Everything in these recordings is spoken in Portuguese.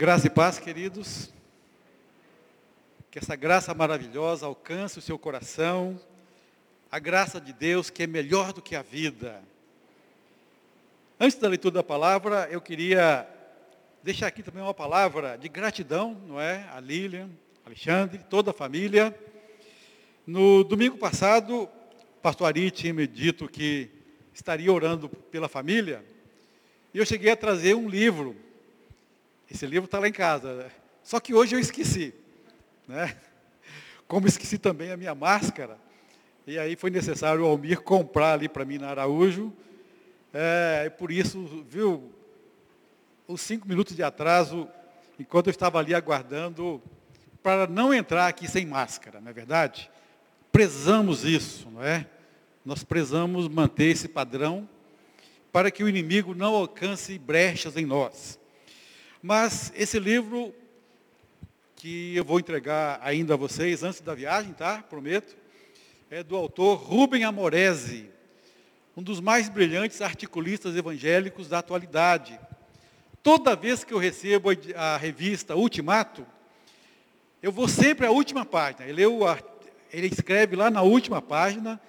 Graça e paz, queridos. Que essa graça maravilhosa alcance o seu coração. A graça de Deus que é melhor do que a vida. Antes da leitura da palavra, eu queria deixar aqui também uma palavra de gratidão, não é? A Lilian, Alexandre, toda a família. No domingo passado, o pastor Ari tinha me dito que estaria orando pela família. E eu cheguei a trazer um livro. Esse livro está lá em casa. Só que hoje eu esqueci. Né? Como esqueci também a minha máscara. E aí foi necessário o Almir comprar ali para mim na Araújo. É, e por isso, viu, os cinco minutos de atraso, enquanto eu estava ali aguardando, para não entrar aqui sem máscara, não é verdade? Prezamos isso, não é? Nós prezamos manter esse padrão para que o inimigo não alcance brechas em nós. Mas esse livro que eu vou entregar ainda a vocês antes da viagem, tá? Prometo. É do autor Rubem Amorese, um dos mais brilhantes articulistas evangélicos da atualidade. Toda vez que eu recebo a revista Ultimato, eu vou sempre à última página. Ele, ele escreve lá na última página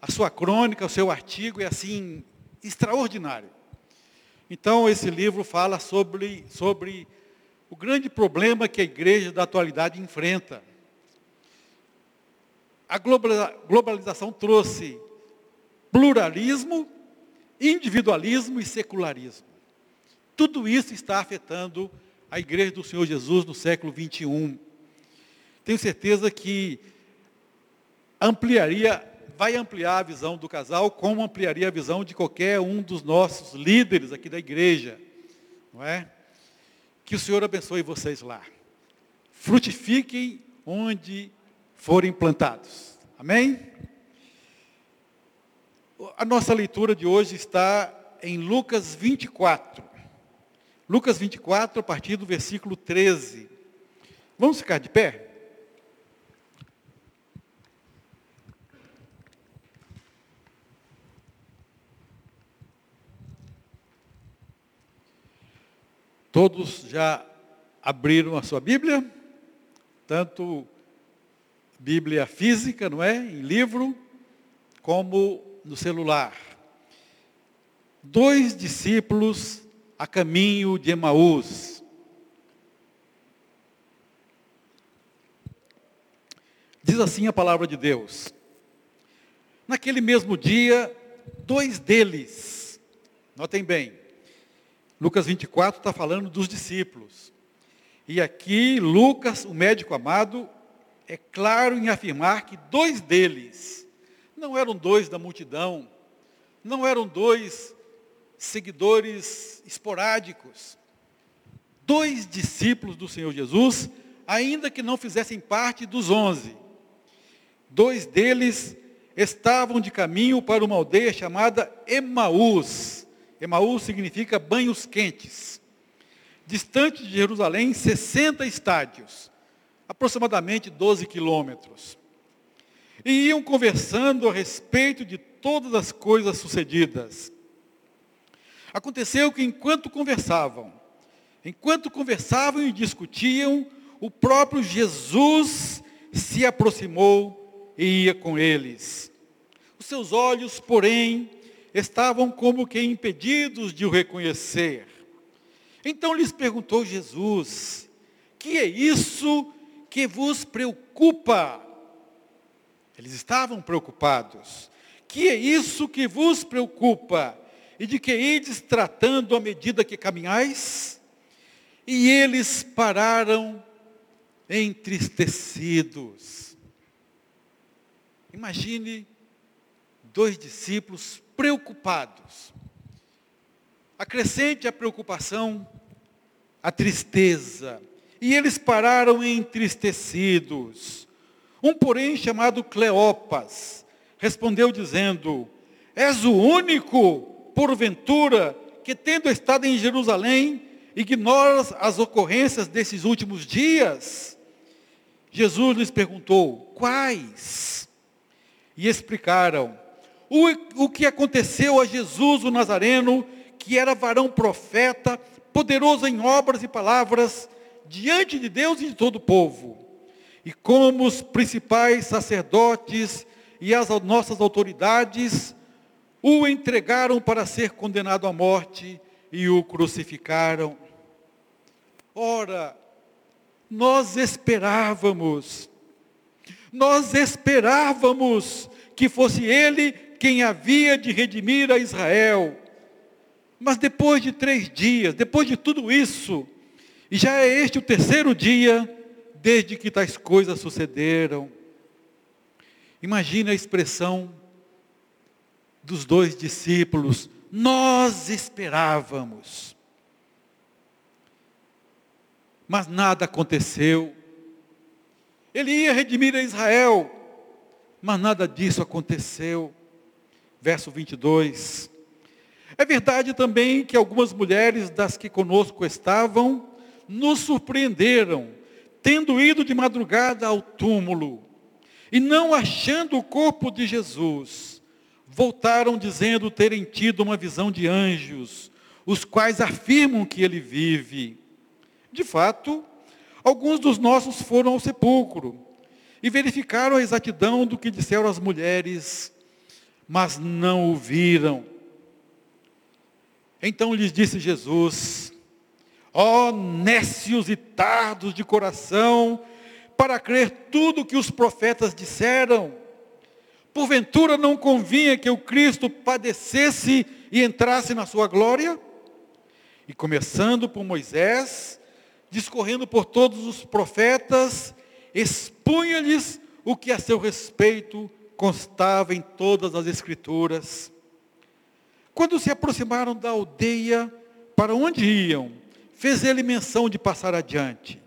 a sua crônica, o seu artigo, é assim, extraordinário. Então, esse livro fala sobre, sobre o grande problema que a igreja da atualidade enfrenta. A globalização trouxe pluralismo, individualismo e secularismo. Tudo isso está afetando a igreja do Senhor Jesus no século 21. Tenho certeza que ampliaria vai ampliar a visão do casal, como ampliaria a visão de qualquer um dos nossos líderes aqui da igreja. Não é? Que o Senhor abençoe vocês lá. Frutifiquem onde forem plantados. Amém? A nossa leitura de hoje está em Lucas 24. Lucas 24, a partir do versículo 13. Vamos ficar de pé? Todos já abriram a sua Bíblia, tanto Bíblia física, não é? Em livro, como no celular. Dois discípulos a caminho de Emaús. Diz assim a palavra de Deus. Naquele mesmo dia, dois deles, notem bem, Lucas 24 está falando dos discípulos. E aqui, Lucas, o médico amado, é claro em afirmar que dois deles, não eram dois da multidão, não eram dois seguidores esporádicos, dois discípulos do Senhor Jesus, ainda que não fizessem parte dos onze. Dois deles estavam de caminho para uma aldeia chamada Emaús, Emaús significa banhos quentes. Distante de Jerusalém, 60 estádios, aproximadamente 12 quilômetros. E iam conversando a respeito de todas as coisas sucedidas. Aconteceu que enquanto conversavam, enquanto conversavam e discutiam, o próprio Jesus se aproximou e ia com eles. Os seus olhos, porém, estavam como que impedidos de o reconhecer. Então lhes perguntou Jesus: Que é isso que vos preocupa? Eles estavam preocupados. Que é isso que vos preocupa? E de que ides tratando à medida que caminhais? E eles pararam entristecidos. Imagine dois discípulos preocupados. Acrescente a preocupação, a tristeza. E eles pararam entristecidos. Um, porém, chamado Cleopas, respondeu dizendo: És o único, porventura, que tendo estado em Jerusalém, ignoras as ocorrências desses últimos dias? Jesus lhes perguntou: Quais? E explicaram: o, o que aconteceu a Jesus o Nazareno, que era varão profeta, poderoso em obras e palavras, diante de Deus e de todo o povo. E como os principais sacerdotes e as nossas autoridades o entregaram para ser condenado à morte e o crucificaram. Ora, nós esperávamos, nós esperávamos que fosse ele quem havia de redimir a Israel. Mas depois de três dias, depois de tudo isso, e já é este o terceiro dia desde que tais coisas sucederam. Imagine a expressão dos dois discípulos, nós esperávamos. Mas nada aconteceu. Ele ia redimir a Israel, mas nada disso aconteceu. Verso 22. É verdade também que algumas mulheres das que conosco estavam nos surpreenderam, tendo ido de madrugada ao túmulo e não achando o corpo de Jesus, voltaram dizendo terem tido uma visão de anjos, os quais afirmam que ele vive. De fato, alguns dos nossos foram ao sepulcro e verificaram a exatidão do que disseram as mulheres, mas não o viram. Então lhes disse Jesus: Ó oh, nécios e tardos de coração, para crer tudo que os profetas disseram. Porventura não convinha que o Cristo padecesse e entrasse na sua glória? E começando por Moisés, discorrendo por todos os profetas, expunha-lhes o que a seu respeito constava em todas as escrituras. Quando se aproximaram da aldeia para onde iam, fez ele menção de passar adiante.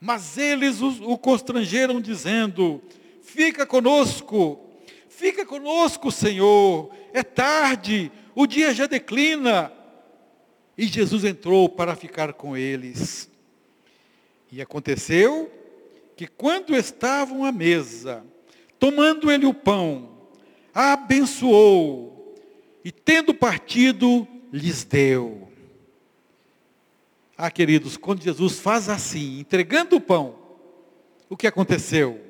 Mas eles o, constrangeram, dizendo: Fica conosco, fica conosco, Senhor, é tarde, o dia já declina. E Jesus entrou para ficar com eles. E aconteceu que quando estavam à mesa, tomando ele o pão, abençoou e tendo partido, lhes deu. Ah, queridos, quando Jesus faz assim, entregando o pão, o que aconteceu?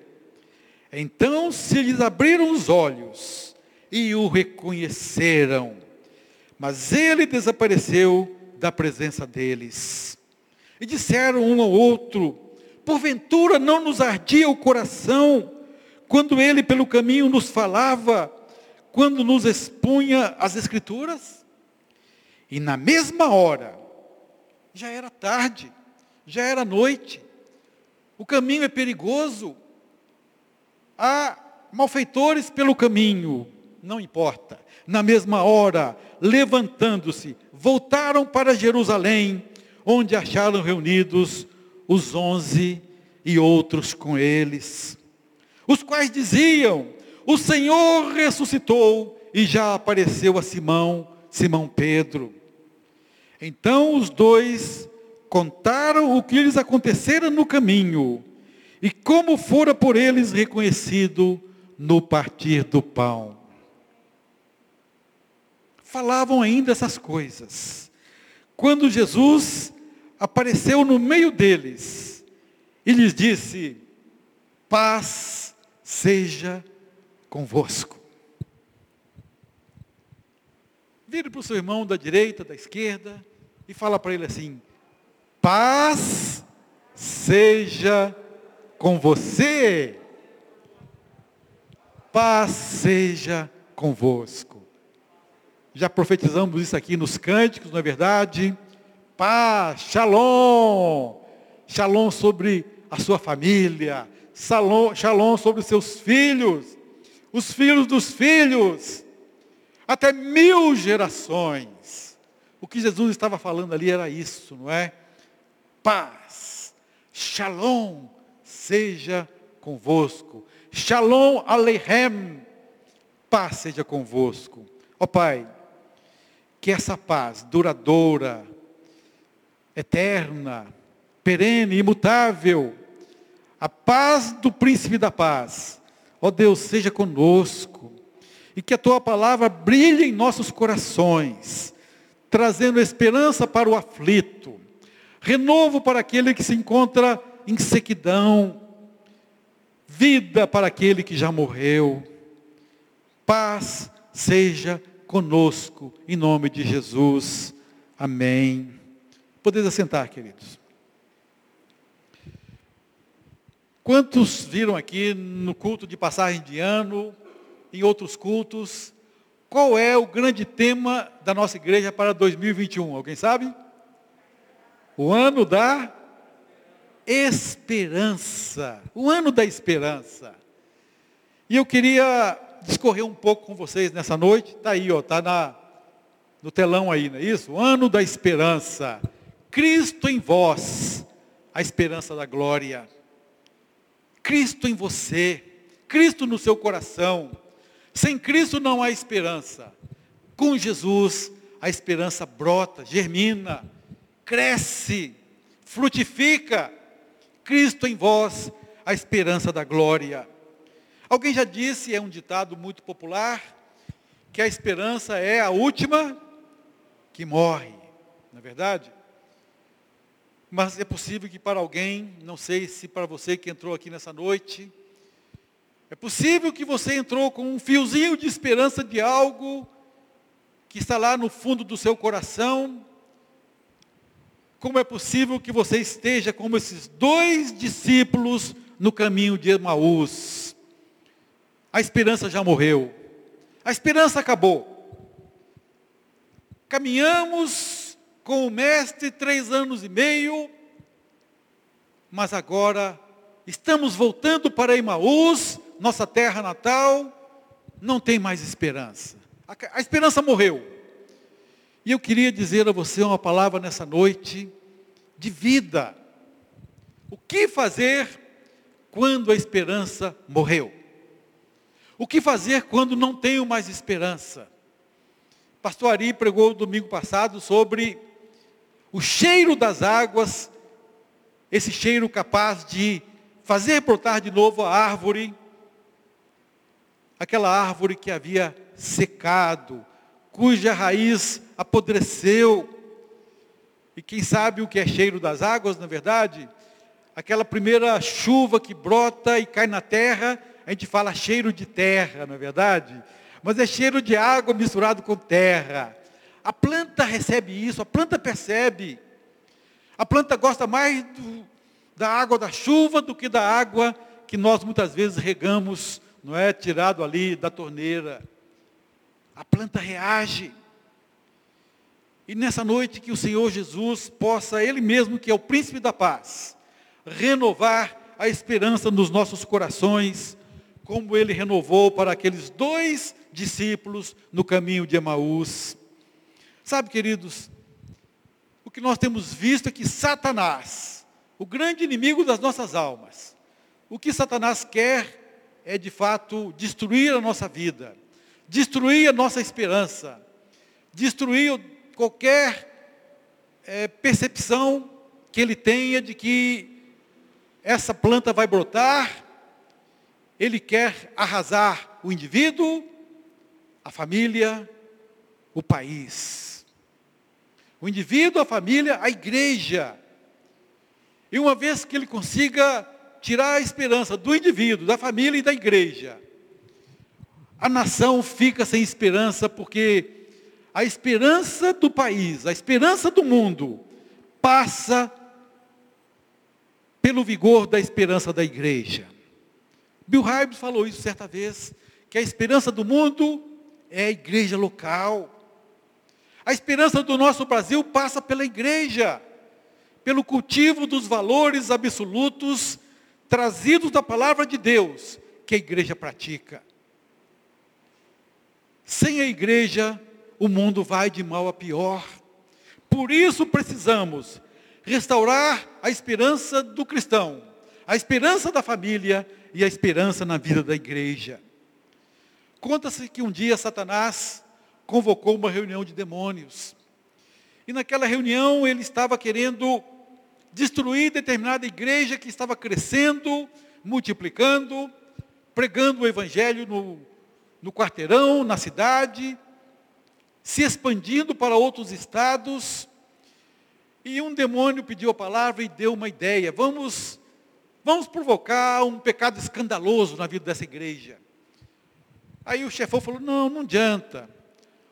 Então se lhes abriram os olhos e o reconheceram, mas ele desapareceu da presença deles. E disseram um ao outro: Porventura não nos ardia o coração quando ele pelo caminho nos falava, quando nos expunha as Escrituras? E na mesma hora, já era tarde, já era noite, o caminho é perigoso, há malfeitores pelo caminho, não importa. Na mesma hora, levantando-se, voltaram para Jerusalém, onde acharam reunidos os onze e outros com eles, os quais diziam: O Senhor ressuscitou e já apareceu a Simão, Simão Pedro. Então os dois contaram o que lhes acontecera no caminho e como fora por eles reconhecido no partir do pão. Falavam ainda essas coisas. Quando Jesus apareceu no meio deles e lhes disse: Paz seja convosco. Vire para o seu irmão da direita, da esquerda, e fala para ele assim: Paz seja com você. Paz seja convosco. Já profetizamos isso aqui nos cânticos, não é verdade? Paz, shalom. Shalom sobre a sua família. Shalom, sobre os seus filhos. Os filhos dos filhos. Até mil gerações. O que Jesus estava falando ali era isso, não é? Paz, shalom seja convosco. Shalom Aleichem, paz seja convosco. Ó oh, Pai, que essa paz duradoura, eterna, perene, imutável, a paz do príncipe da paz, ó Deus, seja conosco, e que a tua palavra brilhe em nossos corações, trazendo esperança para o aflito, renovo para aquele que se encontra em sequidão, vida para aquele que já morreu. Paz seja conosco, em nome de Jesus. Amém. Podeis assentar, queridos. Quantos viram aqui no culto de passagem de ano, em outros cultos, qual é o grande tema da nossa igreja para 2021? Alguém sabe? O ano da esperança. O ano da esperança. E eu queria discorrer um pouco com vocês nessa noite. Está aí, ó, está no telão aí, não é isso? O ano da esperança. Cristo em vós, a esperança da glória. Cristo em você, Cristo no seu coração. Sem Cristo não há esperança. Com Jesus, a esperança brota, germina, cresce, frutifica. Cristo em vós, a esperança da glória. Alguém já disse, é um ditado muito popular, que a esperança é a última que morre. Não é verdade? Mas é possível que para alguém, não sei se para você que entrou aqui nessa noite, é possível que você entrou com um fiozinho de esperança de algo que está lá no fundo do seu coração. Como é possível que você esteja como esses dois discípulos no caminho de Emaús? A esperança já morreu. A esperança acabou. Caminhamos com o mestre três anos e meio, mas agora estamos voltando para Emaús, nossa terra natal, não tem mais esperança. A, a esperança morreu. E eu queria dizer a você uma palavra nessa noite de vida. O que fazer quando a esperança morreu? O que fazer quando não tenho mais esperança? Pastor Ari pregou domingo passado sobre o cheiro das águas, esse cheiro capaz de fazer brotar de novo a árvore, aquela árvore que havia secado, cuja raiz apodreceu. E quem sabe o que é cheiro das águas, na verdade? Aquela primeira chuva que brota e cai na terra, a gente fala cheiro de terra, na é verdade? Mas é cheiro de água misturado com terra. A planta recebe isso, a planta percebe. A planta gosta mais do, da água da chuva do que da água que nós muitas vezes regamos não é tirado ali da torneira. A planta reage. E nessa noite que o Senhor Jesus possa, Ele mesmo, que é o príncipe da paz, renovar a esperança nos nossos corações, como Ele renovou para aqueles dois discípulos no caminho de Emaús. Sabe, queridos, o que nós temos visto é que Satanás, o grande inimigo das nossas almas, o que Satanás quer é de fato destruir a nossa vida, destruir a nossa esperança, destruir qualquer é, percepção que ele tenha de que essa planta vai brotar, ele quer arrasar o indivíduo, a família, o país. O indivíduo, a família, a igreja. E uma vez que ele consiga tirar a esperança do indivíduo, da família e da igreja, a nação fica sem esperança porque a esperança do país, a esperança do mundo, passa pelo vigor da esperança da igreja. Bill Hybels falou isso certa vez, que a esperança do mundo é a igreja local. A esperança do nosso Brasil passa pela igreja, pelo cultivo dos valores absolutos trazidos da palavra de Deus, que a igreja pratica. Sem a igreja, o mundo vai de mal a pior. Por isso precisamos restaurar a esperança do cristão, a esperança da família e a esperança na vida da igreja. Conta-se que um dia Satanás convocou uma reunião de demônios. E naquela reunião ele estava querendo destruir determinada igreja que estava crescendo, multiplicando, pregando o evangelho no, no quarteirão, na cidade, se expandindo para outros estados. E um demônio pediu a palavra e deu uma ideia. Vamos, vamos provocar um pecado escandaloso na vida dessa igreja. Aí o chefão falou: não, não adianta.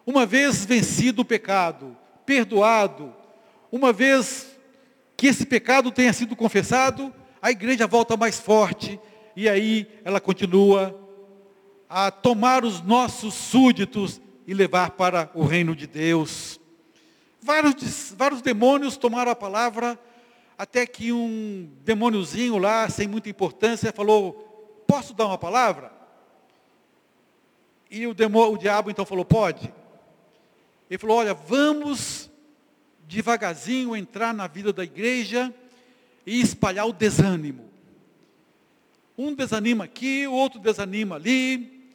Uma vez vencido o pecado, perdoado, uma vez que esse pecado tenha sido confessado, a igreja volta mais forte e aí ela continua a tomar os nossos súditos e levar para o reino de Deus. Vários, vários demônios tomaram a palavra, até que um demôniozinho lá, sem muita importância, falou: Posso dar uma palavra? E o, o diabo então falou: Pode. Ele falou: Olha, vamos devagarzinho entrar na vida da igreja e espalhar o desânimo. Um desanima aqui, o outro desanima ali.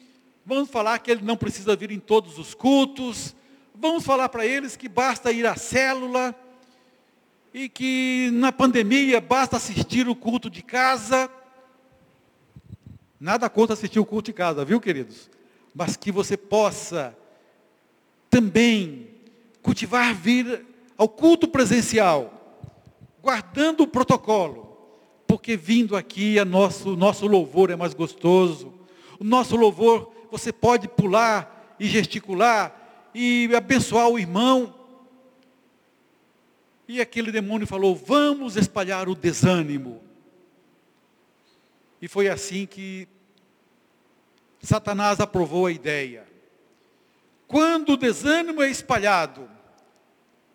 Vamos falar que ele não precisa vir em todos os cultos. Vamos falar para eles que basta ir à célula e que na pandemia basta assistir o culto de casa. Nada contra assistir o culto de casa, viu, queridos? Mas que você possa também cultivar vir ao culto presencial, guardando o protocolo, porque vindo aqui o nosso, nosso louvor é mais gostoso. O nosso louvor, você pode pular e gesticular e abençoar o irmão. E aquele demônio falou: Vamos espalhar o desânimo. E foi assim que Satanás aprovou a ideia. Quando o desânimo é espalhado,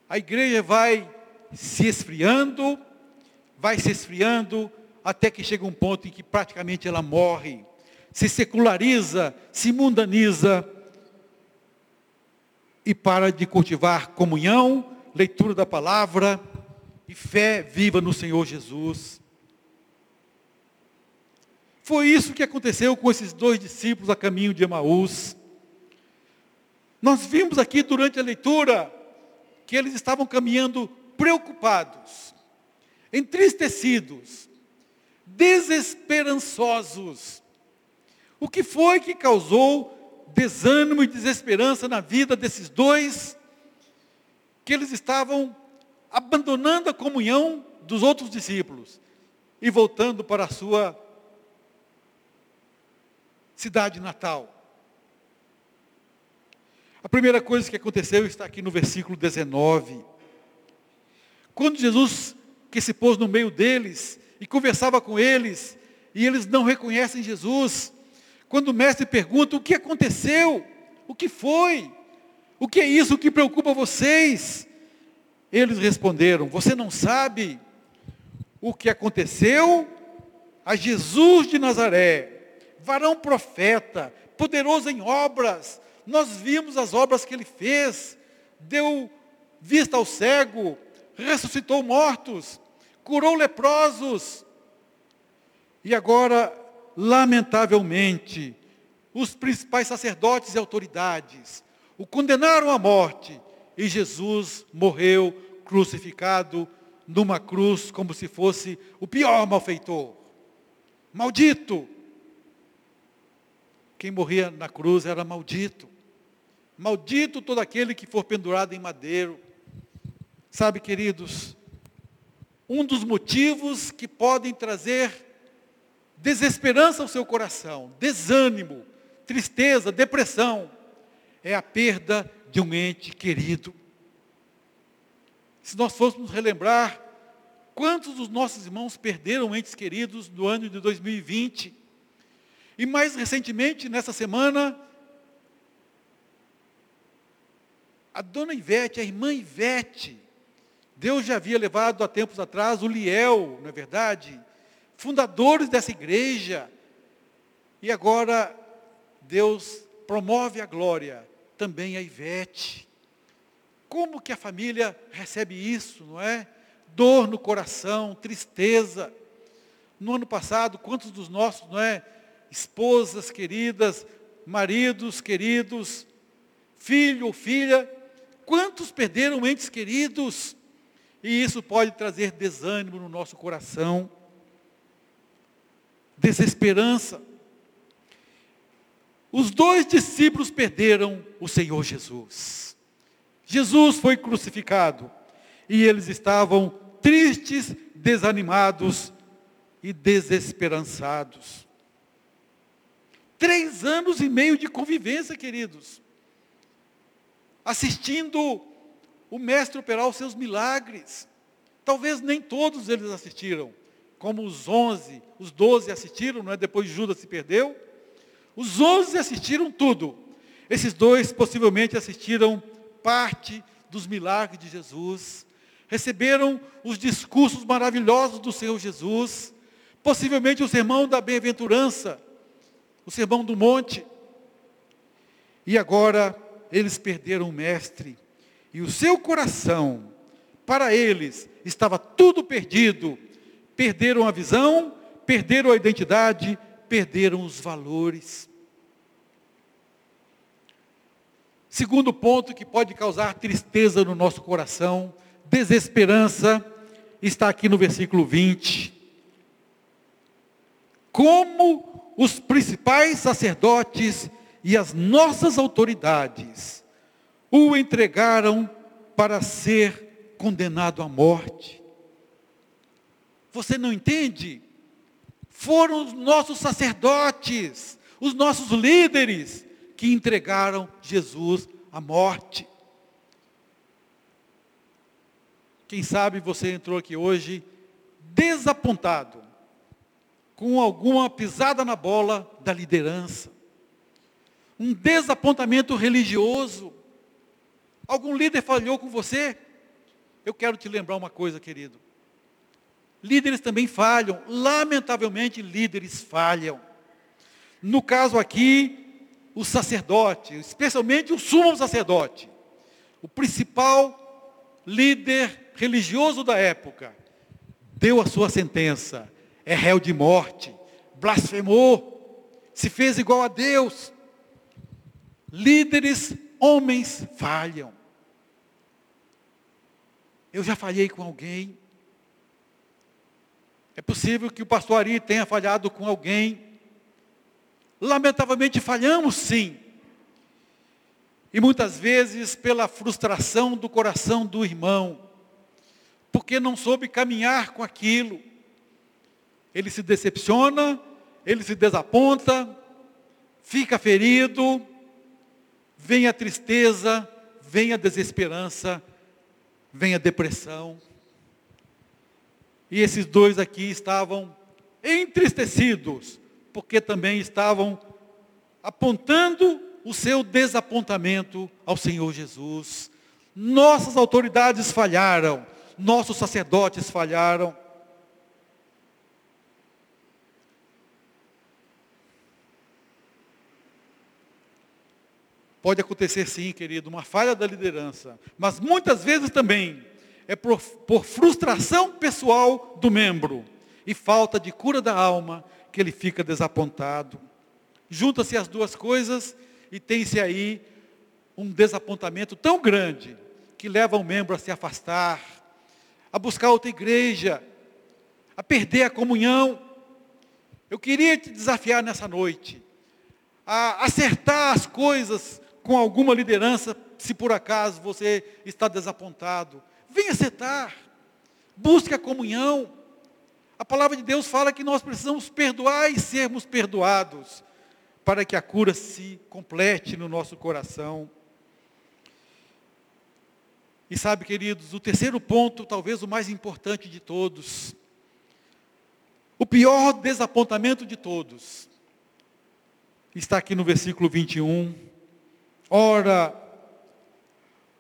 a igreja vai se esfriando, vai se esfriando, até que chega um ponto em que praticamente ela morre, se seculariza, se mundaniza e para de cultivar comunhão, leitura da palavra e fé viva no Senhor Jesus. Foi isso que aconteceu com esses dois discípulos a caminho de Emaús. Nós vimos aqui durante a leitura que eles estavam caminhando preocupados, entristecidos, desesperançosos. O que foi que causou desânimo e desesperança na vida desses dois? Que eles estavam abandonando a comunhão dos outros discípulos e voltando para a sua cidade natal. A primeira coisa que aconteceu está aqui no versículo 19. Quando Jesus, que se pôs no meio deles e conversava com eles, e eles não reconhecem Jesus, quando o mestre pergunta: o que aconteceu? O que foi? O que é isso que preocupa vocês? Eles responderam: Você não sabe o que aconteceu a Jesus de Nazaré, varão profeta, poderoso em obras. Nós vimos as obras que ele fez, deu vista ao cego, ressuscitou mortos, curou leprosos. E agora, lamentavelmente, os principais sacerdotes e autoridades o condenaram à morte e Jesus morreu crucificado numa cruz como se fosse o pior malfeitor. Maldito! Quem morria na cruz era maldito. Maldito todo aquele que for pendurado em madeiro. Sabe, queridos, um dos motivos que podem trazer desesperança ao seu coração, desânimo, tristeza, depressão, é a perda de um ente querido. Se nós fôssemos relembrar, quantos dos nossos irmãos perderam entes queridos no ano de 2020? E mais recentemente, nessa semana, a dona Ivete, a irmã Ivete, Deus já havia levado há tempos atrás o Liel, não é verdade? Fundadores dessa igreja. E agora Deus promove a glória também a Ivete. Como que a família recebe isso, não é? Dor no coração, tristeza. No ano passado, quantos dos nossos, não é? esposas queridas, maridos queridos, filho ou filha, quantos perderam entes queridos? E isso pode trazer desânimo no nosso coração, desesperança. Os dois discípulos perderam o Senhor Jesus. Jesus foi crucificado e eles estavam tristes, desanimados e desesperançados. Três anos e meio de convivência, queridos. Assistindo o mestre operar os seus milagres. Talvez nem todos eles assistiram, como os onze, os doze assistiram, não é? Depois Judas se perdeu. Os onze assistiram tudo. Esses dois possivelmente assistiram parte dos milagres de Jesus, receberam os discursos maravilhosos do Senhor Jesus, possivelmente o sermão da bem-aventurança, o sermão do monte. E agora eles perderam o mestre, e o seu coração, para eles, estava tudo perdido. Perderam a visão, perderam a identidade, perderam os valores. Segundo ponto que pode causar tristeza no nosso coração, desesperança, está aqui no versículo 20. Como os principais sacerdotes e as nossas autoridades o entregaram para ser condenado à morte. Você não entende? Foram os nossos sacerdotes, os nossos líderes, que entregaram Jesus à morte. Quem sabe você entrou aqui hoje desapontado, com alguma pisada na bola da liderança, um desapontamento religioso. Algum líder falhou com você? Eu quero te lembrar uma coisa, querido. Líderes também falham, lamentavelmente líderes falham. No caso aqui, o sacerdote, especialmente o sumo sacerdote, o principal líder religioso da época, deu a sua sentença, é réu de morte, blasfemou, se fez igual a Deus. Líderes, homens, falham. Eu já falhei com alguém. É possível que o pastor Ari tenha falhado com alguém. Lamentavelmente falhamos sim. E muitas vezes pela frustração do coração do irmão, porque não soube caminhar com aquilo. Ele se decepciona, ele se desaponta, fica ferido, vem a tristeza, vem a desesperança, vem a depressão. E esses dois aqui estavam entristecidos, porque também estavam apontando o seu desapontamento ao Senhor Jesus. Nossas autoridades falharam, nossos sacerdotes falharam. Pode acontecer sim, querido, uma falha da liderança, mas muitas vezes também é por, por frustração pessoal do membro e falta de cura da alma que ele fica desapontado. Junta-se as duas coisas e tem-se aí um desapontamento tão grande que leva o membro a se afastar, a buscar outra igreja, a perder a comunhão. Eu queria te desafiar nessa noite a acertar as coisas com alguma liderança, se por acaso você está desapontado. Venha acertar. Busque a comunhão. A palavra de Deus fala que nós precisamos perdoar e sermos perdoados, para que a cura se complete no nosso coração. E sabe, queridos, o terceiro ponto, talvez o mais importante de todos, o pior desapontamento de todos, está aqui no versículo 21. Ora,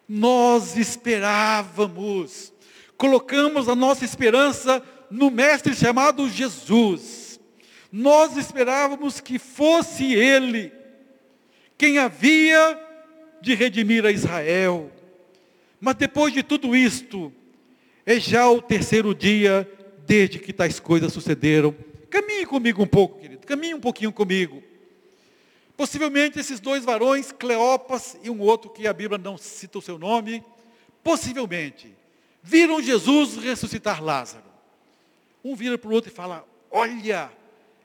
nós esperávamos, colocamos a nossa esperança no mestre chamado Jesus. Nós esperávamos que fosse ele quem havia de redimir a Israel. Mas depois de tudo isto, é já o terceiro dia desde que tais coisas sucederam. Caminhe comigo um pouco, querido. Caminhe um pouquinho comigo. Possivelmente esses dois varões, Cleopas e um outro que a Bíblia não cita o seu nome, possivelmente, viram Jesus ressuscitar Lázaro. Um vira para o outro e fala: Olha,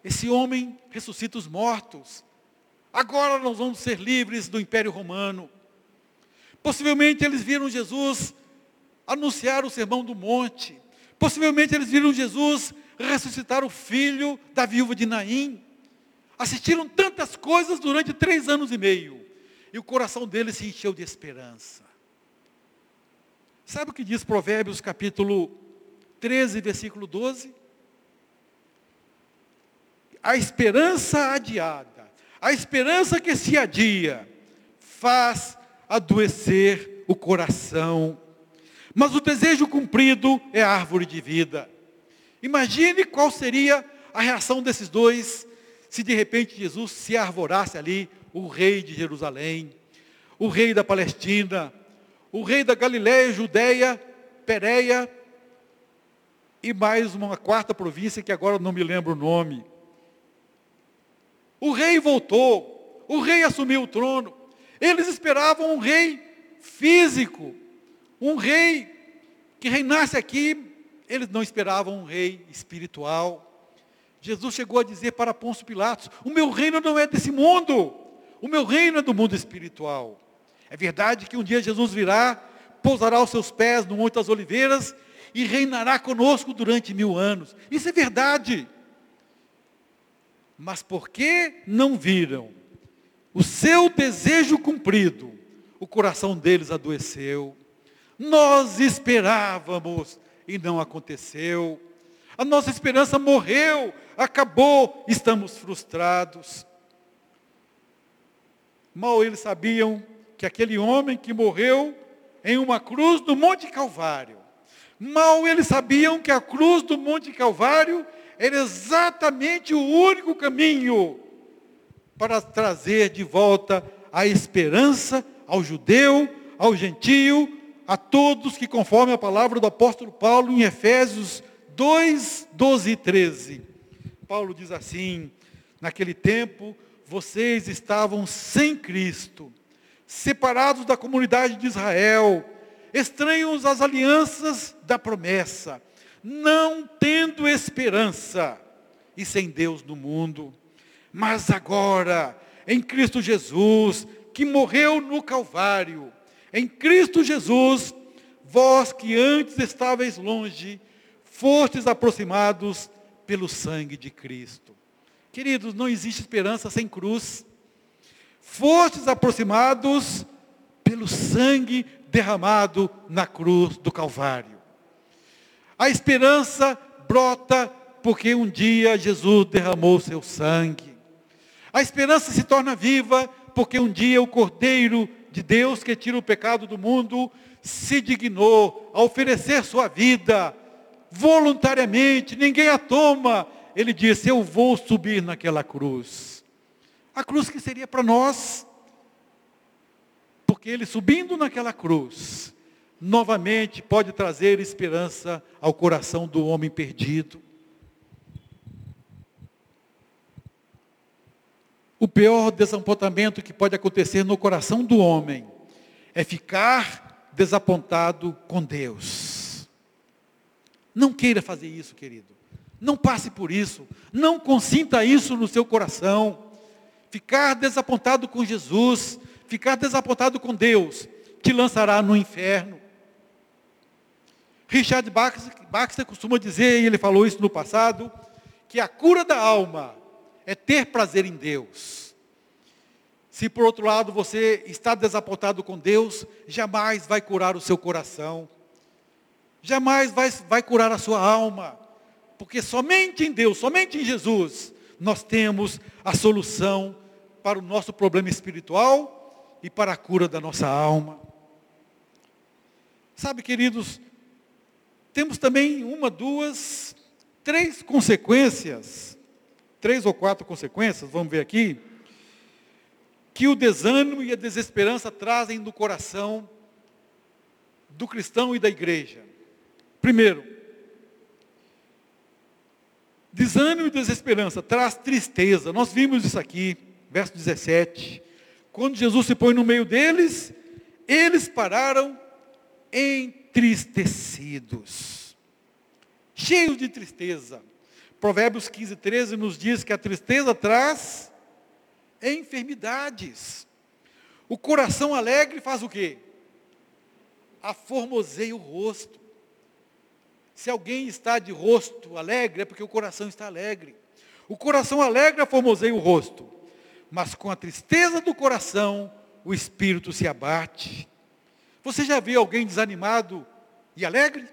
esse homem ressuscita os mortos. Agora nós vamos ser livres do Império Romano. Possivelmente eles viram Jesus anunciar o sermão do monte. Possivelmente eles viram Jesus ressuscitar o filho da viúva de Naim. Assistiram tantas coisas durante três anos e meio. E o coração deles se encheu de esperança. Sabe o que diz Provérbios capítulo 13, versículo 12? A esperança adiada, a esperança que se adia, faz adoecer o coração. Mas o desejo cumprido é árvore de vida. Imagine qual seria a reação desses dois se de repente Jesus se arvorasse ali, o rei de Jerusalém, o rei da Palestina, o rei da Galiléia, Judéia, Pereia e mais uma quarta província que agora não me lembro o nome. O rei voltou, o rei assumiu o trono. Eles esperavam um rei físico, um rei que reinasse aqui eles não esperavam um rei espiritual. Jesus chegou a dizer para Pôncio Pilatos: O meu reino não é desse mundo, o meu reino é do mundo espiritual. É verdade que um dia Jesus virá, pousará os seus pés no Monte das Oliveiras e reinará conosco durante mil anos. Isso é verdade. Mas porque não viram o seu desejo cumprido, o coração deles adoeceu. Nós esperávamos e não aconteceu. A nossa esperança morreu, acabou, estamos frustrados. Mal eles sabiam que aquele homem que morreu em uma cruz do Monte Calvário, mal eles sabiam que a cruz do Monte Calvário era exatamente o único caminho para trazer de volta a esperança ao judeu, ao gentio, a todos que, conforme a palavra do apóstolo Paulo em Efésios 2, 12 e 13. Paulo diz assim: naquele tempo vocês estavam sem Cristo, separados da comunidade de Israel, estranhos às alianças da promessa, não tendo esperança e sem Deus no mundo. Mas agora, em Cristo Jesus, que morreu no Calvário, em Cristo Jesus, vós que antes estáveis longe, fostes aproximados pelo sangue de Cristo. Queridos, não existe esperança sem cruz. Fostes aproximados pelo sangue derramado na cruz do Calvário. A esperança brota porque um dia Jesus derramou seu sangue. A esperança se torna viva porque um dia o Cordeiro de Deus que tira o pecado do mundo, se dignou a oferecer sua vida voluntariamente, ninguém a toma. Ele disse: Eu vou subir naquela cruz. A cruz que seria para nós, porque ele subindo naquela cruz, novamente pode trazer esperança ao coração do homem perdido. O pior desapontamento que pode acontecer no coração do homem é ficar desapontado com Deus. Não queira fazer isso, querido. Não passe por isso. Não consinta isso no seu coração. Ficar desapontado com Jesus, ficar desapontado com Deus, te lançará no inferno. Richard Baxter, costuma dizer, e ele falou isso no passado, que a cura da alma é ter prazer em Deus. Se por outro lado você está desapontado com Deus, jamais vai curar o seu coração, jamais vai, vai curar a sua alma, porque somente em Deus, somente em Jesus, nós temos a solução para o nosso problema espiritual e para a cura da nossa alma. Sabe, queridos, temos também uma, duas, três consequências três ou quatro consequências, vamos ver aqui, que o desânimo e a desesperança trazem no coração do cristão e da igreja. Primeiro, desânimo e desesperança traz tristeza. Nós vimos isso aqui, verso 17. Quando Jesus se põe no meio deles, eles pararam entristecidos, cheios de tristeza. Provérbios 15, 13 nos diz que a tristeza traz enfermidades. O coração alegre faz o quê? aformoseia o rosto. Se alguém está de rosto alegre, é porque o coração está alegre. O coração alegre aformoseia o rosto, mas com a tristeza do coração, o espírito se abate. Você já viu alguém desanimado e alegre?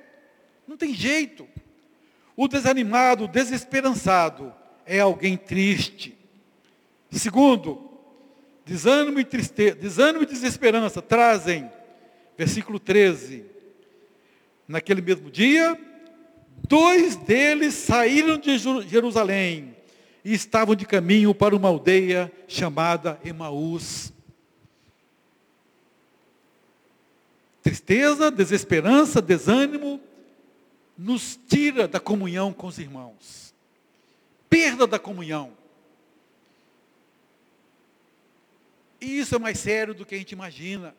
Não tem jeito. O desanimado, o desesperançado, é alguém triste. Segundo, desânimo e tristeza, desânimo e desesperança trazem, versículo 13. Naquele mesmo dia, dois deles saíram de Jerusalém e estavam de caminho para uma aldeia chamada Emaús. Tristeza, desesperança, desânimo nos tira da comunhão com os irmãos. Perda da comunhão. E isso é mais sério do que a gente imagina.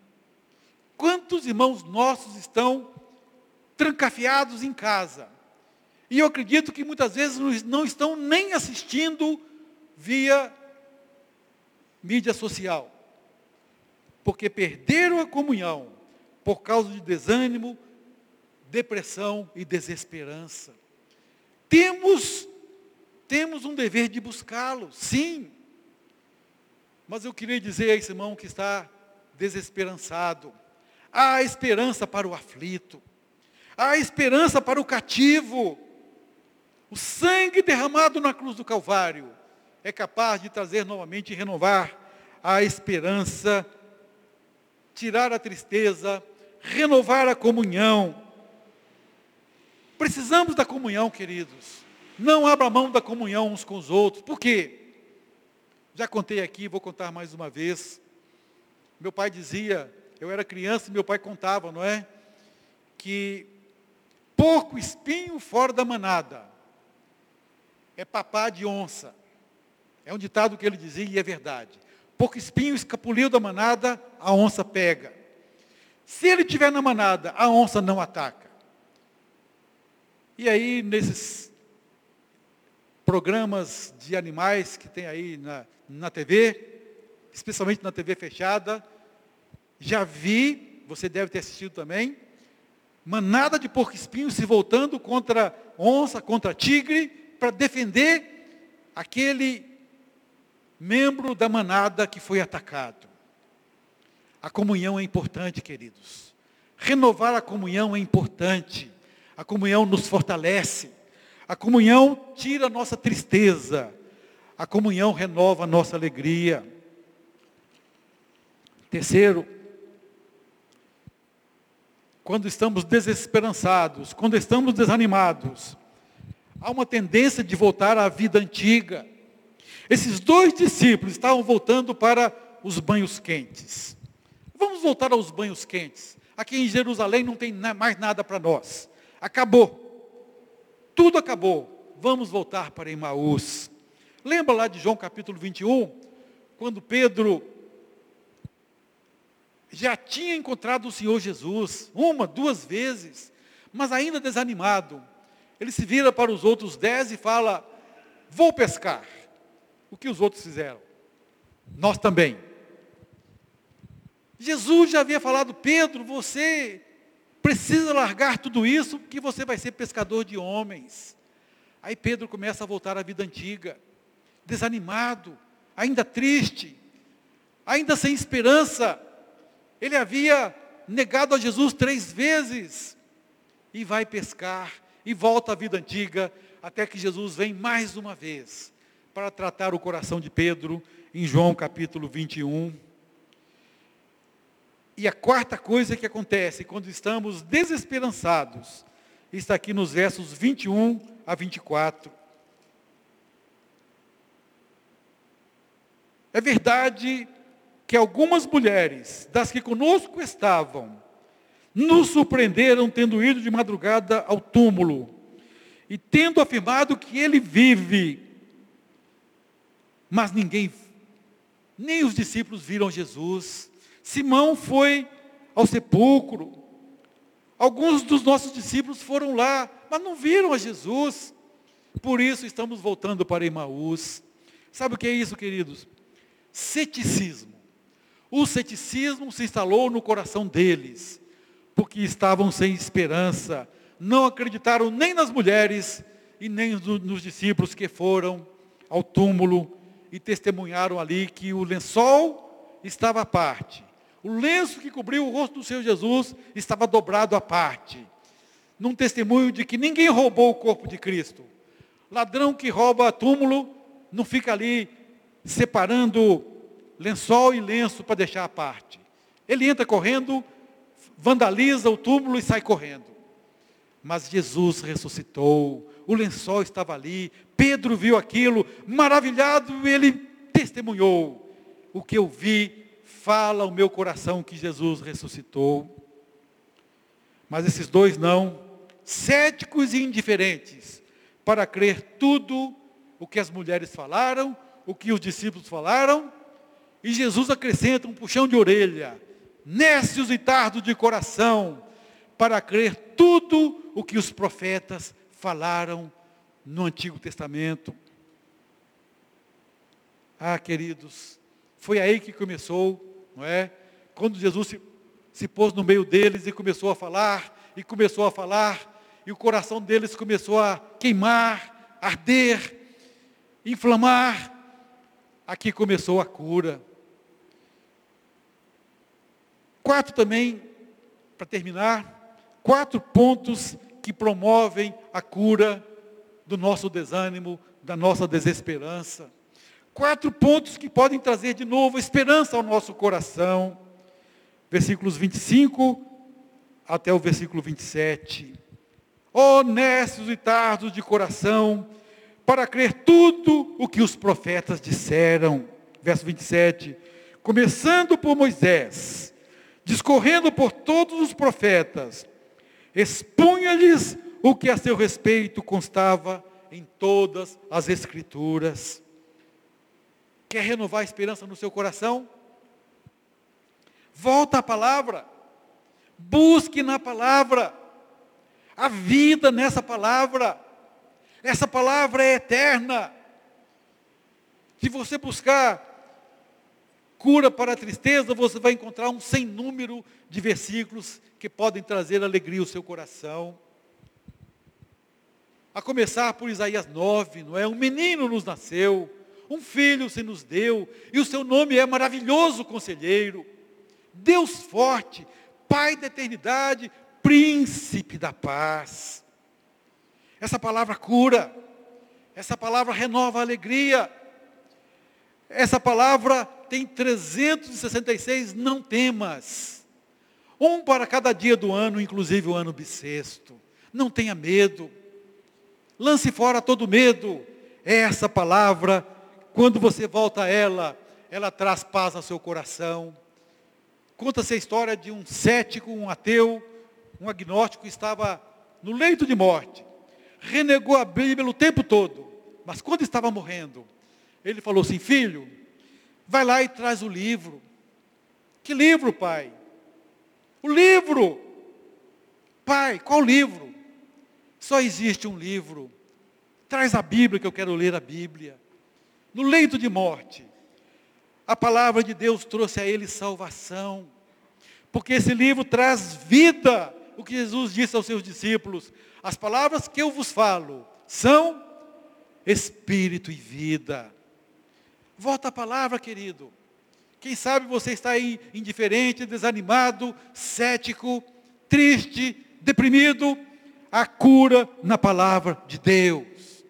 Quantos irmãos nossos estão trancafiados em casa? E eu acredito que muitas vezes não estão nem assistindo via mídia social. Porque perderam a comunhão por causa de desânimo, depressão e desesperança. Temos temos um dever de buscá-lo, sim. Mas eu queria dizer a esse irmão que está desesperançado, há esperança para o aflito, há esperança para o cativo. O sangue derramado na cruz do Calvário é capaz de trazer novamente e renovar a esperança, tirar a tristeza, renovar a comunhão. Precisamos da comunhão, queridos. Não abra mão da comunhão uns com os outros. Por quê? Já contei aqui, vou contar mais uma vez. Meu pai dizia, eu era criança e meu pai contava, não é? Que porco espinho fora da manada é papá de onça. É um ditado que ele dizia e é verdade. Porco espinho escapuliu da manada, a onça pega. Se ele estiver na manada, a onça não ataca. E aí, nesses programas de animais que tem aí na, na TV, especialmente na TV fechada, já vi, você deve ter assistido também, manada de porco-espinho se voltando contra onça, contra tigre, para defender aquele membro da manada que foi atacado. A comunhão é importante, queridos. Renovar a comunhão é importante. A comunhão nos fortalece. A comunhão tira a nossa tristeza. A comunhão renova a nossa alegria. Terceiro, quando estamos desesperançados, quando estamos desanimados, há uma tendência de voltar à vida antiga. Esses dois discípulos estavam voltando para os banhos quentes. Vamos voltar aos banhos quentes. Aqui em Jerusalém não tem mais nada para nós. Acabou. Tudo acabou. Vamos voltar para Emaús. Lembra lá de João capítulo 21, quando Pedro já tinha encontrado o Senhor Jesus, uma, duas vezes, mas ainda desanimado. Ele se vira para os outros dez e fala: Vou pescar. O que os outros fizeram? Nós também. Jesus já havia falado, Pedro, você precisa largar tudo isso, que você vai ser pescador de homens. Aí Pedro começa a voltar à vida antiga, desanimado, ainda triste, ainda sem esperança. Ele havia negado a Jesus três vezes, e vai pescar, e volta à vida antiga, até que Jesus vem mais uma vez, para tratar o coração de Pedro, em João capítulo 21. E a quarta coisa que acontece quando estamos desesperançados está aqui nos versos 21 a 24. É verdade que algumas mulheres, das que conosco estavam, nos surpreenderam tendo ido de madrugada ao túmulo e tendo afirmado que ele vive. Mas ninguém, nem os discípulos viram Jesus. Simão foi ao sepulcro. Alguns dos nossos discípulos foram lá, mas não viram a Jesus. Por isso estamos voltando para Emaús. Sabe o que é isso, queridos? Ceticismo. O ceticismo se instalou no coração deles, porque estavam sem esperança. Não acreditaram nem nas mulheres e nem nos discípulos que foram ao túmulo e testemunharam ali que o lençol estava à parte. O lenço que cobriu o rosto do Senhor Jesus estava dobrado à parte. Num testemunho de que ninguém roubou o corpo de Cristo. Ladrão que rouba túmulo não fica ali separando lençol e lenço para deixar à parte. Ele entra correndo, vandaliza o túmulo e sai correndo. Mas Jesus ressuscitou, o lençol estava ali, Pedro viu aquilo, maravilhado, ele testemunhou. O que eu vi fala o meu coração que Jesus ressuscitou. Mas esses dois não, céticos e indiferentes, para crer tudo o que as mulheres falaram, o que os discípulos falaram, e Jesus acrescenta um puxão de orelha, nécios e tardos de coração, para crer tudo o que os profetas falaram no Antigo Testamento. Ah, queridos, foi aí que começou, não é? Quando Jesus se, se pôs no meio deles e começou a falar, e começou a falar, e o coração deles começou a queimar, arder, inflamar. Aqui começou a cura. Quatro também, para terminar, quatro pontos que promovem a cura do nosso desânimo, da nossa desesperança. Quatro pontos que podem trazer de novo esperança ao nosso coração. Versículos 25 até o versículo 27. Honestos e tardos de coração, para crer tudo o que os profetas disseram. Verso 27. Começando por Moisés, discorrendo por todos os profetas, expunha-lhes o que a seu respeito constava em todas as Escrituras. Quer renovar a esperança no seu coração? Volta à palavra. Busque na palavra. A vida nessa palavra. Essa palavra é eterna. Se você buscar cura para a tristeza, você vai encontrar um sem número de versículos que podem trazer alegria ao seu coração. A começar por Isaías 9, não é? Um menino nos nasceu, um filho se nos deu, e o seu nome é maravilhoso conselheiro, Deus forte, Pai da eternidade, príncipe da paz. Essa palavra cura, essa palavra renova a alegria, essa palavra tem 366 não temas. Um para cada dia do ano, inclusive o ano bissexto. Não tenha medo. Lance fora todo medo. Essa palavra, quando você volta a ela, ela traz paz ao seu coração. Conta-se a história de um cético, um ateu, um agnóstico que estava no leito de morte. Renegou a Bíblia o tempo todo. Mas quando estava morrendo, ele falou assim: Filho, vai lá e traz o livro. Que livro, pai? O livro. Pai, qual livro? Só existe um livro. Traz a Bíblia que eu quero ler a Bíblia. No leito de morte, a palavra de Deus trouxe a ele salvação. Porque esse livro traz vida. O que Jesus disse aos seus discípulos: As palavras que eu vos falo são espírito e vida. Volta a palavra, querido. Quem sabe você está aí indiferente, desanimado, cético, triste, deprimido. A cura na palavra de Deus.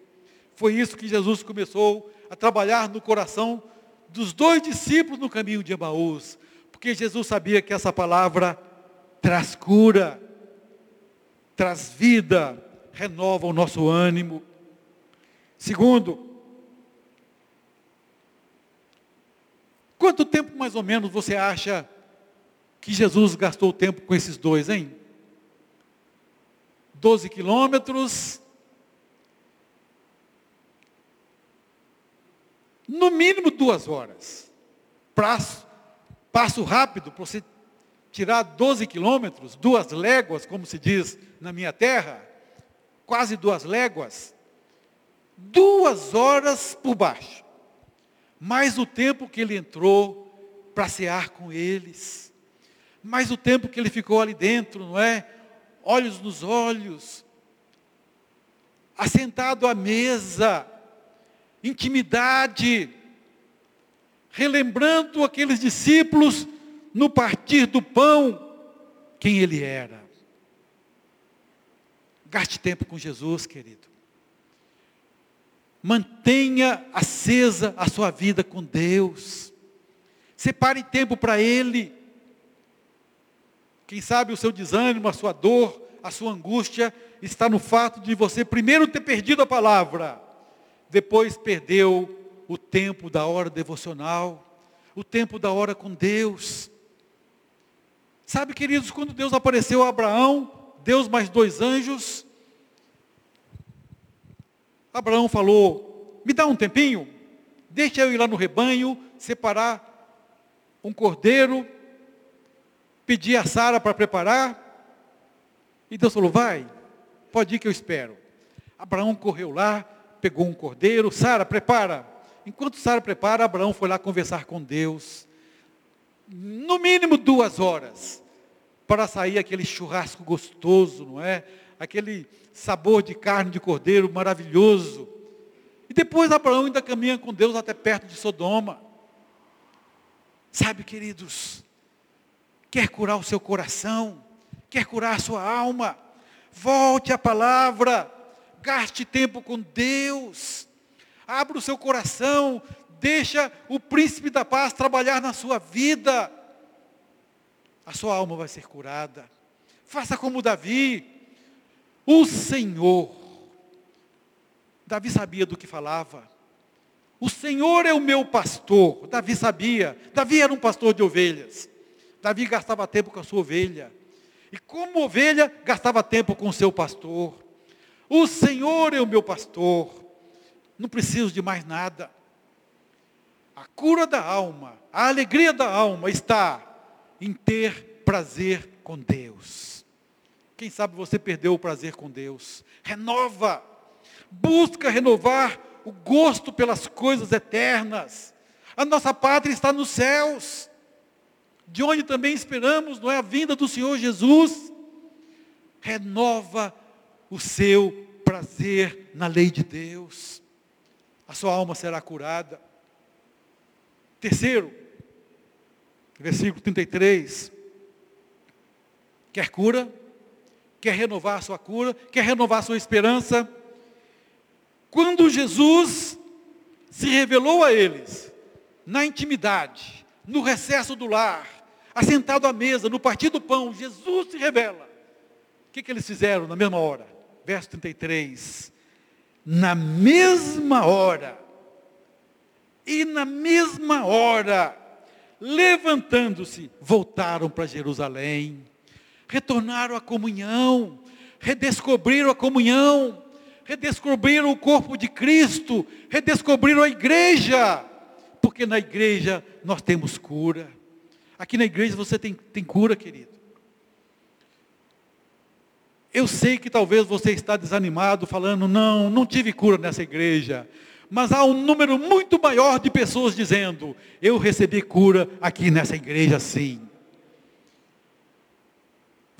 Foi isso que Jesus começou a trabalhar no coração dos dois discípulos no caminho de Emaús. Porque Jesus sabia que essa palavra traz cura, traz vida, renova o nosso ânimo. Segundo, Quanto tempo mais ou menos você acha que Jesus gastou tempo com esses dois, hein? Doze quilômetros. No mínimo duas horas. Passo, passo rápido para você tirar 12 quilômetros, duas léguas, como se diz na minha terra, quase duas léguas, duas horas por baixo mais o tempo que ele entrou para cear com eles, Mas o tempo que ele ficou ali dentro, não é? Olhos nos olhos, assentado à mesa, intimidade, relembrando aqueles discípulos no partir do pão, quem ele era. Gaste tempo com Jesus, querido. Mantenha acesa a sua vida com Deus. Separe tempo para Ele. Quem sabe o seu desânimo, a sua dor, a sua angústia está no fato de você primeiro ter perdido a palavra, depois perdeu o tempo da hora devocional, o tempo da hora com Deus. Sabe, queridos, quando Deus apareceu a Abraão, Deus mais dois anjos, Abraão falou: Me dá um tempinho, deixa eu ir lá no rebanho, separar um cordeiro, pedir a Sara para preparar. E Deus falou: Vai, pode ir que eu espero. Abraão correu lá, pegou um cordeiro, Sara, prepara. Enquanto Sara prepara, Abraão foi lá conversar com Deus. No mínimo duas horas, para sair aquele churrasco gostoso, não é? Aquele sabor de carne de cordeiro maravilhoso. E depois Abraão ainda caminha com Deus até perto de Sodoma. Sabe, queridos, quer curar o seu coração, quer curar a sua alma, volte à palavra, gaste tempo com Deus, abra o seu coração, deixa o príncipe da paz trabalhar na sua vida. A sua alma vai ser curada. Faça como Davi, o Senhor. Davi sabia do que falava. O Senhor é o meu pastor. Davi sabia. Davi era um pastor de ovelhas. Davi gastava tempo com a sua ovelha. E como ovelha, gastava tempo com o seu pastor. O Senhor é o meu pastor. Não preciso de mais nada. A cura da alma, a alegria da alma está em ter prazer com Deus. Quem sabe você perdeu o prazer com Deus. Renova. Busca renovar o gosto pelas coisas eternas. A nossa pátria está nos céus de onde também esperamos, não é a vinda do Senhor Jesus, renova o seu prazer na lei de Deus. A sua alma será curada. Terceiro, versículo 33. Quer cura? Quer renovar a sua cura? Quer renovar a sua esperança? Quando Jesus se revelou a eles, na intimidade, no recesso do lar, assentado à mesa, no partir do pão, Jesus se revela. O que, que eles fizeram na mesma hora? Verso 33. Na mesma hora, e na mesma hora, levantando-se, voltaram para Jerusalém, retornaram à comunhão, redescobriram a comunhão, redescobriram o corpo de Cristo, redescobriram a igreja, porque na igreja nós temos cura. Aqui na igreja você tem, tem cura, querido. Eu sei que talvez você está desanimado, falando, não, não tive cura nessa igreja. Mas há um número muito maior de pessoas dizendo, eu recebi cura aqui nessa igreja sim.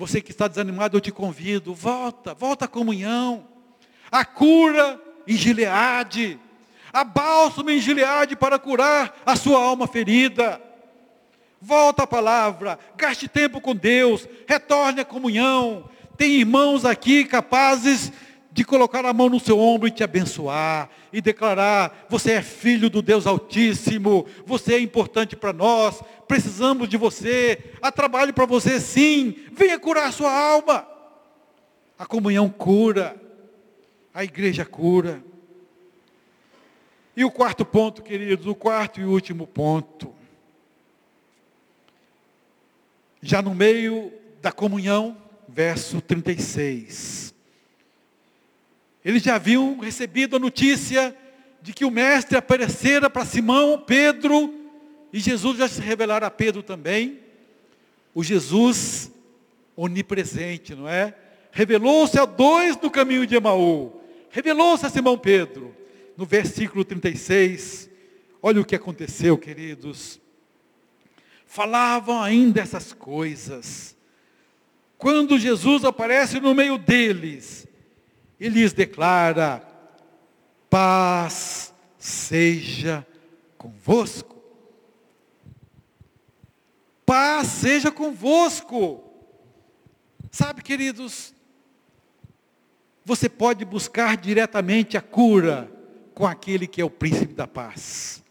Você que está desanimado, eu te convido, volta, volta à comunhão. A cura em Gileade. A bálsamo em Gileade para curar a sua alma ferida. Volta à palavra, gaste tempo com Deus, retorne à comunhão. Tem irmãos aqui capazes de colocar a mão no seu ombro e te abençoar e declarar: você é filho do Deus Altíssimo, você é importante para nós, precisamos de você, há trabalho para você sim, venha curar a sua alma. A comunhão cura, a igreja cura. E o quarto ponto, queridos, o quarto e último ponto já no meio da comunhão, verso 36. Eles já haviam recebido a notícia de que o mestre aparecera para Simão, Pedro, e Jesus já se revelara a Pedro também. O Jesus onipresente, não é? Revelou-se a dois no caminho de Emaú. Revelou-se a Simão Pedro. No versículo 36, olha o que aconteceu, queridos. falavam ainda essas coisas. Quando Jesus aparece no meio deles, ele lhes declara: paz seja convosco. Paz seja convosco. Sabe, queridos, você pode buscar diretamente a cura com aquele que é o príncipe da paz.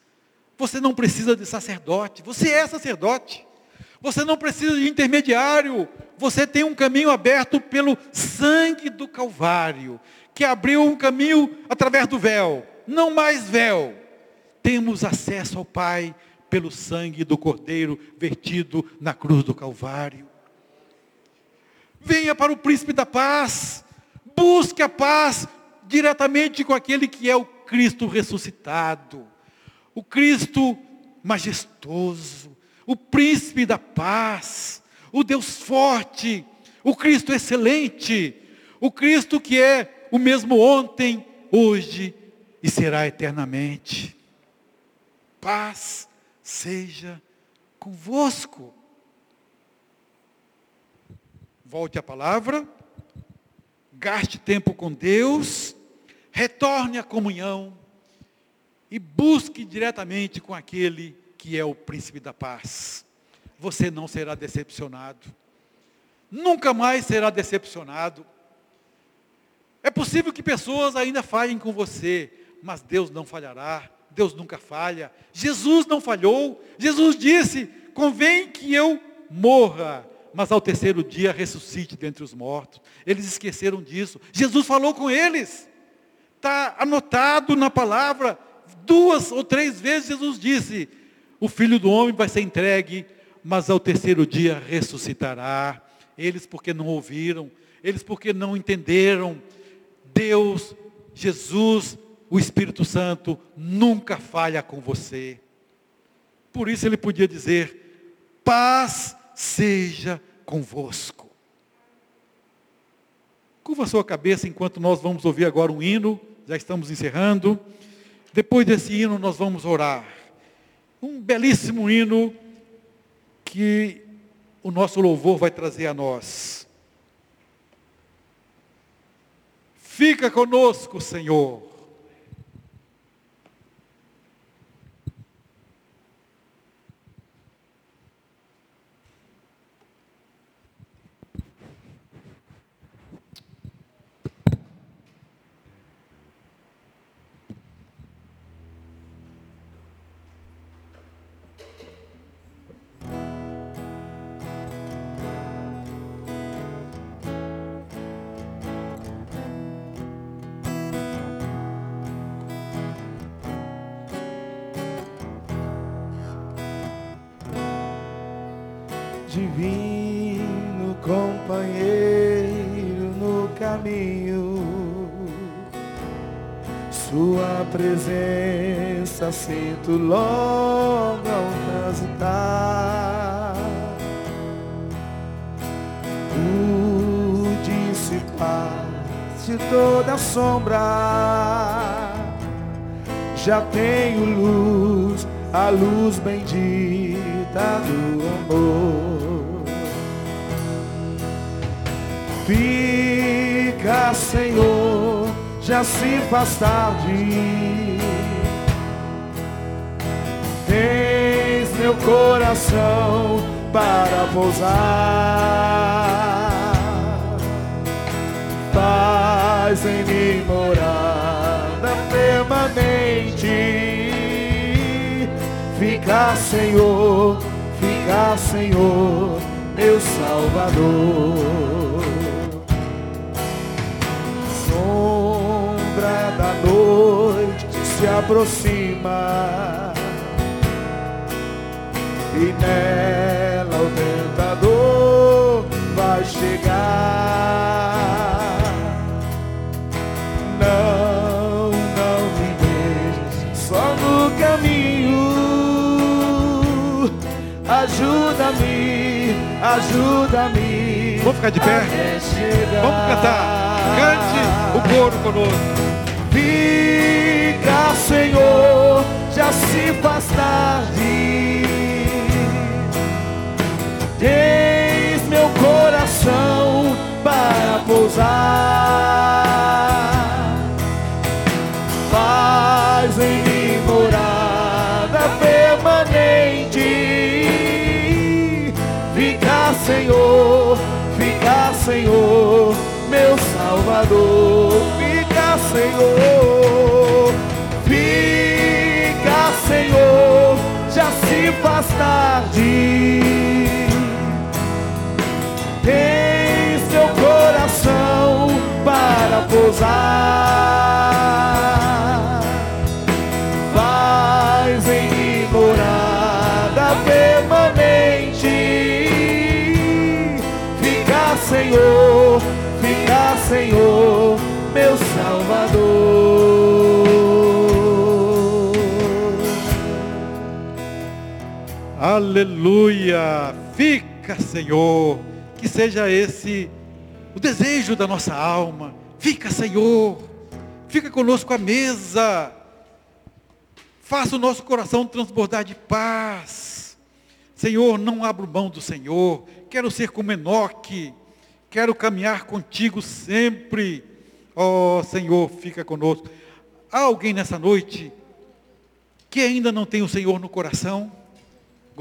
Você não precisa de sacerdote, você é sacerdote. Você não precisa de intermediário, você tem um caminho aberto pelo sangue do Calvário, que abriu um caminho através do véu, não mais véu. Temos acesso ao Pai pelo sangue do Cordeiro vertido na cruz do Calvário. Venha para o príncipe da paz, busque a paz diretamente com aquele que é o Cristo ressuscitado, o Cristo majestoso, o príncipe da paz, o Deus forte, o Cristo excelente, o Cristo que é o mesmo ontem, hoje e será eternamente. Paz seja convosco. Volte a palavra, gaste tempo com Deus, retorne à comunhão e busque diretamente com aquele que é o príncipe da paz. Você não será decepcionado. Nunca mais será decepcionado. É possível que pessoas ainda falhem com você, mas Deus não falhará. Deus nunca falha. Jesus não falhou. Jesus disse: convém que eu morra, mas ao terceiro dia ressuscite dentre os mortos. Eles esqueceram disso. Jesus falou com eles. Está anotado na palavra. Duas ou três vezes Jesus disse: o filho do homem vai ser entregue, mas ao terceiro dia ressuscitará. Eles porque não ouviram, eles porque não entenderam. Deus, Jesus, o Espírito Santo nunca falha com você. Por isso ele podia dizer: paz seja convosco. Curva sua cabeça enquanto nós vamos ouvir agora um hino, já estamos encerrando. Depois desse hino nós vamos orar. Um belíssimo hino que o nosso louvor vai trazer a nós. Fica conosco, Senhor. Presença sinto logo ao transitar. O dissipar de toda sombra. Já tenho luz, a luz bendita do amor. Fica, Senhor, já se faz tarde. Tens meu coração para pousar. Faz em mim morada permanente. Fica, Senhor, fica, Senhor, meu Salvador. Da noite se aproxima e nela o tentador vai chegar. Não, não me deixes só no caminho. Ajuda-me, ajuda-me. Vamos ficar de pé? Vamos cantar. Cante o coro conosco. Senhor, já se faz tarde. Eis meu coração para pousar. Faz em mim morada permanente. Fica, Senhor, fica, Senhor, meu Salvador. Fica, Senhor. Tarde. Tens teu coração para pousar. Aleluia! Fica, Senhor, que seja esse o desejo da nossa alma. Fica, Senhor, fica conosco à mesa. Faça o nosso coração transbordar de paz. Senhor, não abro mão do Senhor. Quero ser como Enoque. Quero caminhar contigo sempre. Ó oh, Senhor, fica conosco. Há alguém nessa noite que ainda não tem o Senhor no coração?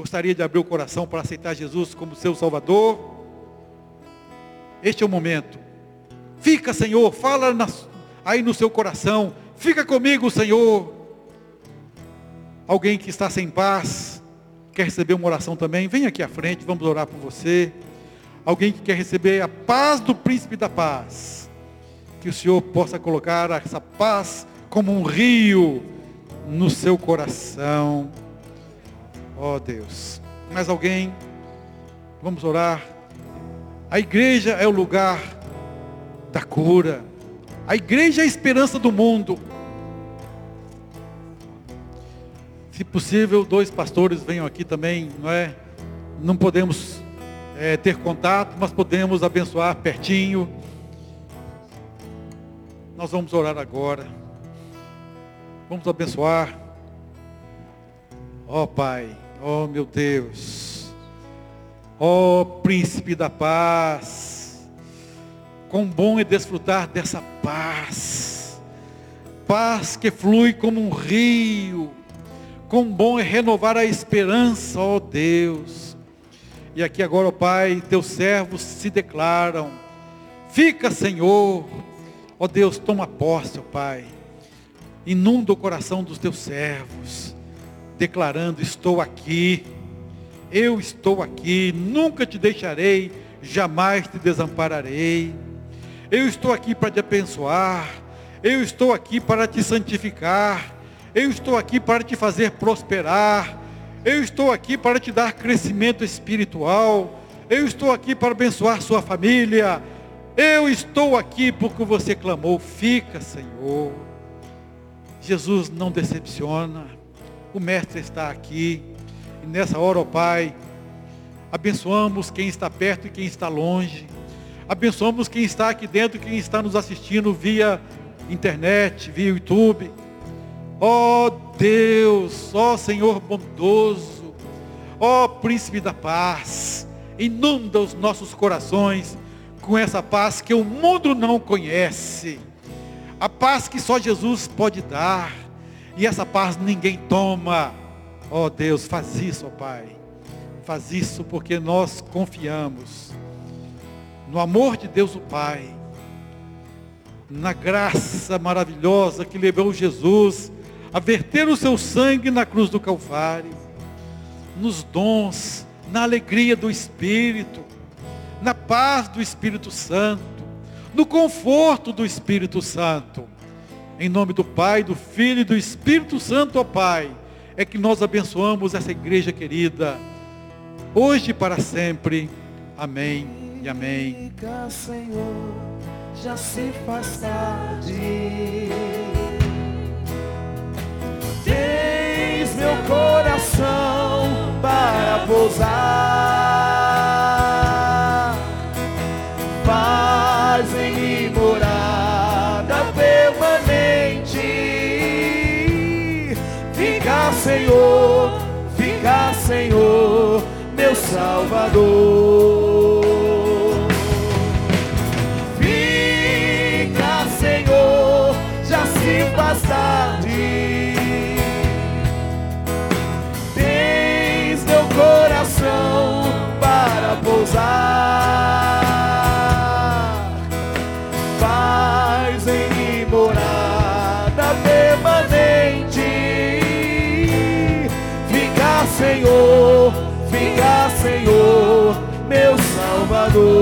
Gostaria de abrir o coração para aceitar Jesus como seu Salvador? Este é o momento. Fica, Senhor, fala na, aí no seu coração. Fica comigo, Senhor. Alguém que está sem paz, quer receber uma oração também? Vem aqui à frente, vamos orar por você. Alguém que quer receber a paz do príncipe da paz. Que o Senhor possa colocar essa paz como um rio no seu coração. Ó oh, Deus. Mais alguém? Vamos orar. A igreja é o lugar da cura. A igreja é a esperança do mundo. Se possível, dois pastores venham aqui também, não é? Não podemos é, ter contato, mas podemos abençoar pertinho. Nós vamos orar agora. Vamos abençoar. Ó oh, Pai, oh, meu Deus, ó oh, Príncipe da Paz, quão bom é desfrutar dessa paz, paz que flui como um rio, quão bom é renovar a esperança, ó Deus. E aqui agora, ó Pai, teus servos se declaram, fica Senhor, ó Deus, toma posse, ó Pai, inunda o coração dos teus servos, declarando: Estou aqui, eu estou aqui, nunca te deixarei, jamais te desampararei. Eu estou aqui para te abençoar, eu estou aqui para te santificar, eu estou aqui para te fazer prosperar, eu estou aqui para te dar crescimento espiritual, eu estou aqui para abençoar sua família, eu estou aqui porque você clamou, fica, Senhor. Jesus não decepciona o Mestre está aqui. E nessa hora, ó Pai, abençoamos quem está perto e quem está longe. Abençoamos quem está aqui dentro quem está nos assistindo via internet, via YouTube. Ó Deus, ó Senhor bondoso, ó Príncipe da paz, inunda os nossos corações com essa paz que o mundo não conhece. A paz que só Jesus pode dar e essa paz ninguém toma. Oh Deus, faz isso, ó Pai. Faz isso porque nós confiamos no amor de Deus o Pai, na graça maravilhosa que levou Jesus a verter o seu sangue na cruz do Calvário, nos dons, na alegria do Espírito, na paz do Espírito Santo, no conforto do Espírito Santo. Em nome do Pai, do Filho e do Espírito Santo, ó Pai, é que nós abençoamos essa igreja querida, hoje e para sempre. Amém e amém. Já se faz tarde. Meu coração para pousar. Senhor, fica, Senhor, meu Salvador. Senhor.